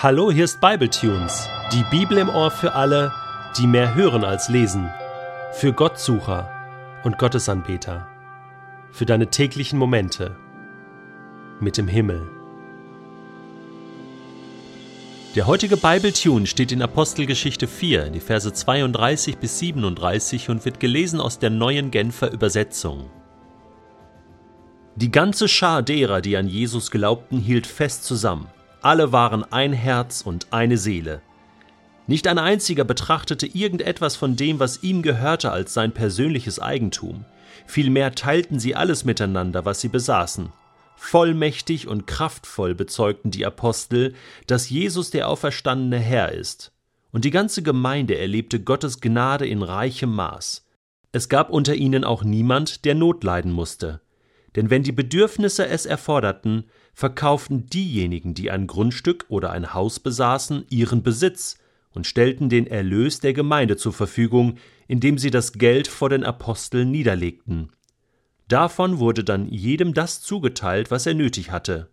Hallo, hier ist Bibletunes, die Bibel im Ohr für alle, die mehr hören als lesen, für Gottsucher und Gottesanbeter, für deine täglichen Momente mit dem Himmel. Der heutige Bibletune steht in Apostelgeschichte 4, die Verse 32 bis 37 und wird gelesen aus der neuen Genfer Übersetzung. Die ganze Schar derer, die an Jesus glaubten, hielt fest zusammen alle waren ein Herz und eine Seele. Nicht ein einziger betrachtete irgendetwas von dem, was ihm gehörte, als sein persönliches Eigentum. Vielmehr teilten sie alles miteinander, was sie besaßen. Vollmächtig und kraftvoll bezeugten die Apostel, dass Jesus der auferstandene Herr ist. Und die ganze Gemeinde erlebte Gottes Gnade in reichem Maß. Es gab unter ihnen auch niemand, der Not leiden musste. Denn wenn die Bedürfnisse es erforderten, verkauften diejenigen, die ein Grundstück oder ein Haus besaßen, ihren Besitz und stellten den Erlös der Gemeinde zur Verfügung, indem sie das Geld vor den Aposteln niederlegten. Davon wurde dann jedem das zugeteilt, was er nötig hatte.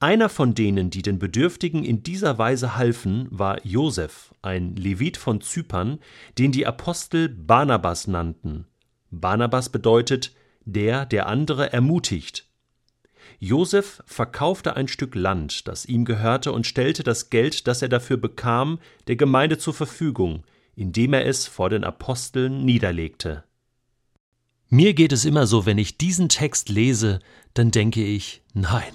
Einer von denen, die den Bedürftigen in dieser Weise halfen, war Josef, ein Levit von Zypern, den die Apostel Barnabas nannten. Barnabas bedeutet der, der andere ermutigt. Josef verkaufte ein Stück Land, das ihm gehörte, und stellte das Geld, das er dafür bekam, der Gemeinde zur Verfügung, indem er es vor den Aposteln niederlegte. Mir geht es immer so, wenn ich diesen Text lese, dann denke ich, nein,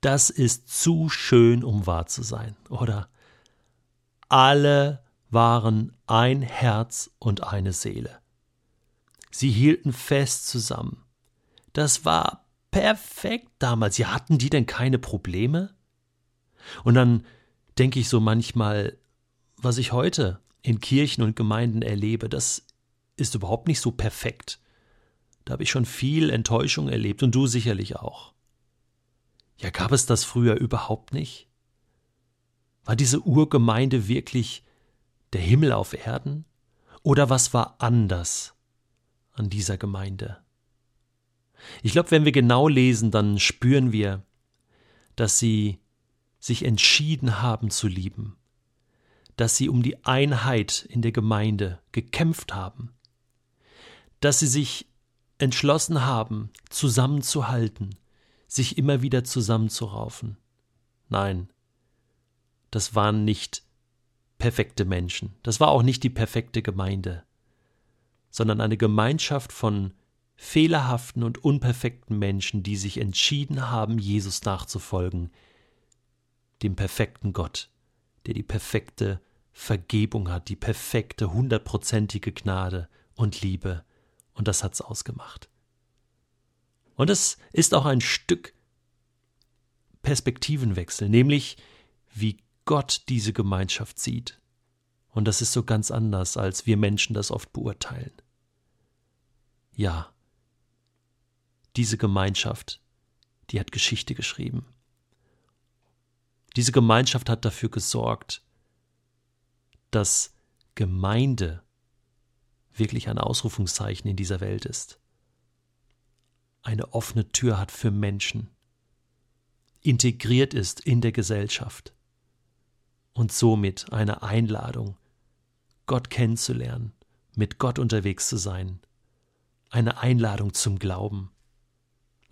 das ist zu schön, um wahr zu sein, oder? Alle waren ein Herz und eine Seele. Sie hielten fest zusammen. Das war perfekt damals. Ja, hatten die denn keine Probleme? Und dann denke ich so manchmal, was ich heute in Kirchen und Gemeinden erlebe, das ist überhaupt nicht so perfekt. Da habe ich schon viel Enttäuschung erlebt und du sicherlich auch. Ja, gab es das früher überhaupt nicht? War diese Urgemeinde wirklich der Himmel auf Erden? Oder was war anders an dieser Gemeinde? Ich glaube, wenn wir genau lesen, dann spüren wir, dass sie sich entschieden haben zu lieben, dass sie um die Einheit in der Gemeinde gekämpft haben, dass sie sich entschlossen haben, zusammenzuhalten, sich immer wieder zusammenzuraufen. Nein, das waren nicht perfekte Menschen, das war auch nicht die perfekte Gemeinde, sondern eine Gemeinschaft von fehlerhaften und unperfekten Menschen, die sich entschieden haben, Jesus nachzufolgen, dem perfekten Gott, der die perfekte Vergebung hat, die perfekte, hundertprozentige Gnade und Liebe, und das hat's ausgemacht. Und es ist auch ein Stück Perspektivenwechsel, nämlich wie Gott diese Gemeinschaft sieht. Und das ist so ganz anders, als wir Menschen das oft beurteilen. Ja, diese Gemeinschaft, die hat Geschichte geschrieben. Diese Gemeinschaft hat dafür gesorgt, dass Gemeinde wirklich ein Ausrufungszeichen in dieser Welt ist. Eine offene Tür hat für Menschen, integriert ist in der Gesellschaft und somit eine Einladung, Gott kennenzulernen, mit Gott unterwegs zu sein, eine Einladung zum Glauben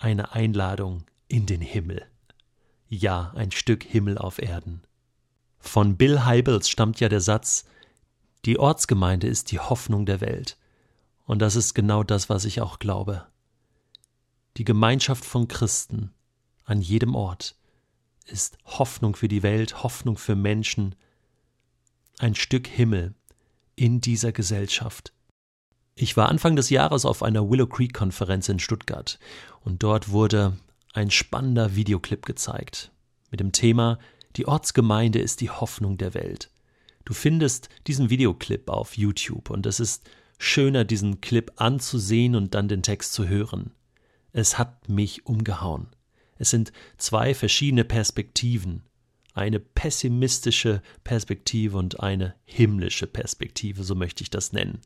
eine Einladung in den Himmel. Ja, ein Stück Himmel auf Erden. Von Bill Heibels stammt ja der Satz, die Ortsgemeinde ist die Hoffnung der Welt. Und das ist genau das, was ich auch glaube. Die Gemeinschaft von Christen an jedem Ort ist Hoffnung für die Welt, Hoffnung für Menschen, ein Stück Himmel in dieser Gesellschaft. Ich war Anfang des Jahres auf einer Willow Creek Konferenz in Stuttgart und dort wurde ein spannender Videoclip gezeigt mit dem Thema Die Ortsgemeinde ist die Hoffnung der Welt. Du findest diesen Videoclip auf YouTube und es ist schöner, diesen Clip anzusehen und dann den Text zu hören. Es hat mich umgehauen. Es sind zwei verschiedene Perspektiven, eine pessimistische Perspektive und eine himmlische Perspektive, so möchte ich das nennen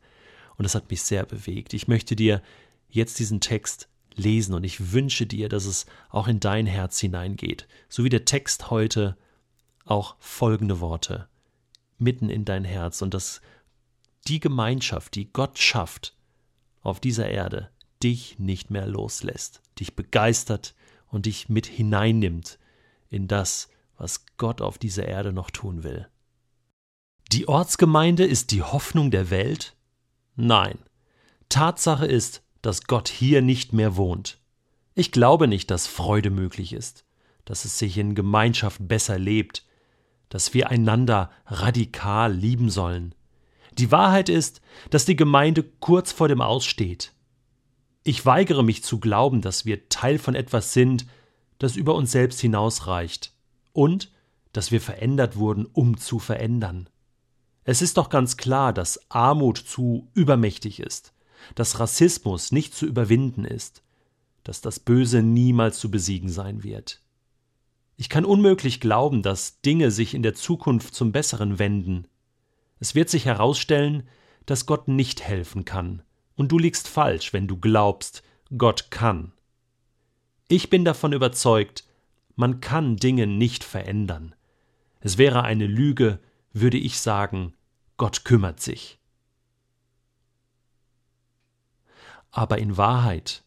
und das hat mich sehr bewegt. Ich möchte dir jetzt diesen Text lesen und ich wünsche dir, dass es auch in dein Herz hineingeht, so wie der Text heute auch folgende Worte mitten in dein Herz und dass die Gemeinschaft, die Gott schafft auf dieser Erde, dich nicht mehr loslässt, dich begeistert und dich mit hineinnimmt in das, was Gott auf dieser Erde noch tun will. Die Ortsgemeinde ist die Hoffnung der Welt? Nein. Tatsache ist, dass Gott hier nicht mehr wohnt. Ich glaube nicht, dass Freude möglich ist, dass es sich in Gemeinschaft besser lebt, dass wir einander radikal lieben sollen. Die Wahrheit ist, dass die Gemeinde kurz vor dem Aussteht. Ich weigere mich zu glauben, dass wir Teil von etwas sind, das über uns selbst hinausreicht und dass wir verändert wurden, um zu verändern. Es ist doch ganz klar, dass Armut zu übermächtig ist, dass Rassismus nicht zu überwinden ist, dass das Böse niemals zu besiegen sein wird. Ich kann unmöglich glauben, dass Dinge sich in der Zukunft zum Besseren wenden. Es wird sich herausstellen, dass Gott nicht helfen kann, und du liegst falsch, wenn du glaubst, Gott kann. Ich bin davon überzeugt, man kann Dinge nicht verändern. Es wäre eine Lüge, würde ich sagen, Gott kümmert sich. Aber in Wahrheit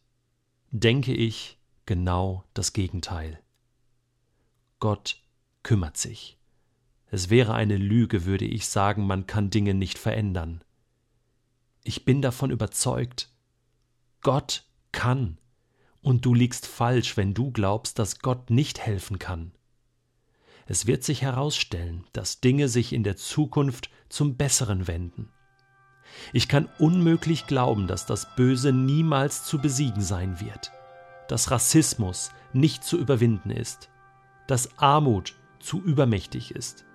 denke ich genau das Gegenteil. Gott kümmert sich. Es wäre eine Lüge, würde ich sagen, man kann Dinge nicht verändern. Ich bin davon überzeugt, Gott kann, und du liegst falsch, wenn du glaubst, dass Gott nicht helfen kann. Es wird sich herausstellen, dass Dinge sich in der Zukunft zum Besseren wenden. Ich kann unmöglich glauben, dass das Böse niemals zu besiegen sein wird, dass Rassismus nicht zu überwinden ist, dass Armut zu übermächtig ist.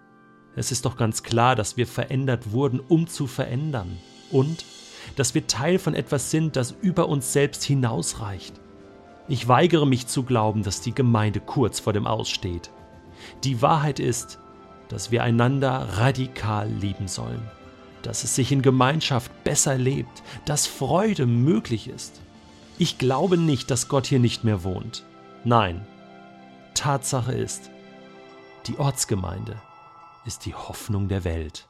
Es ist doch ganz klar, dass wir verändert wurden, um zu verändern und dass wir Teil von etwas sind, das über uns selbst hinausreicht. Ich weigere mich zu glauben, dass die Gemeinde kurz vor dem Aussteht. Die Wahrheit ist, dass wir einander radikal lieben sollen, dass es sich in Gemeinschaft besser lebt, dass Freude möglich ist. Ich glaube nicht, dass Gott hier nicht mehr wohnt. Nein, Tatsache ist, die Ortsgemeinde ist die Hoffnung der Welt.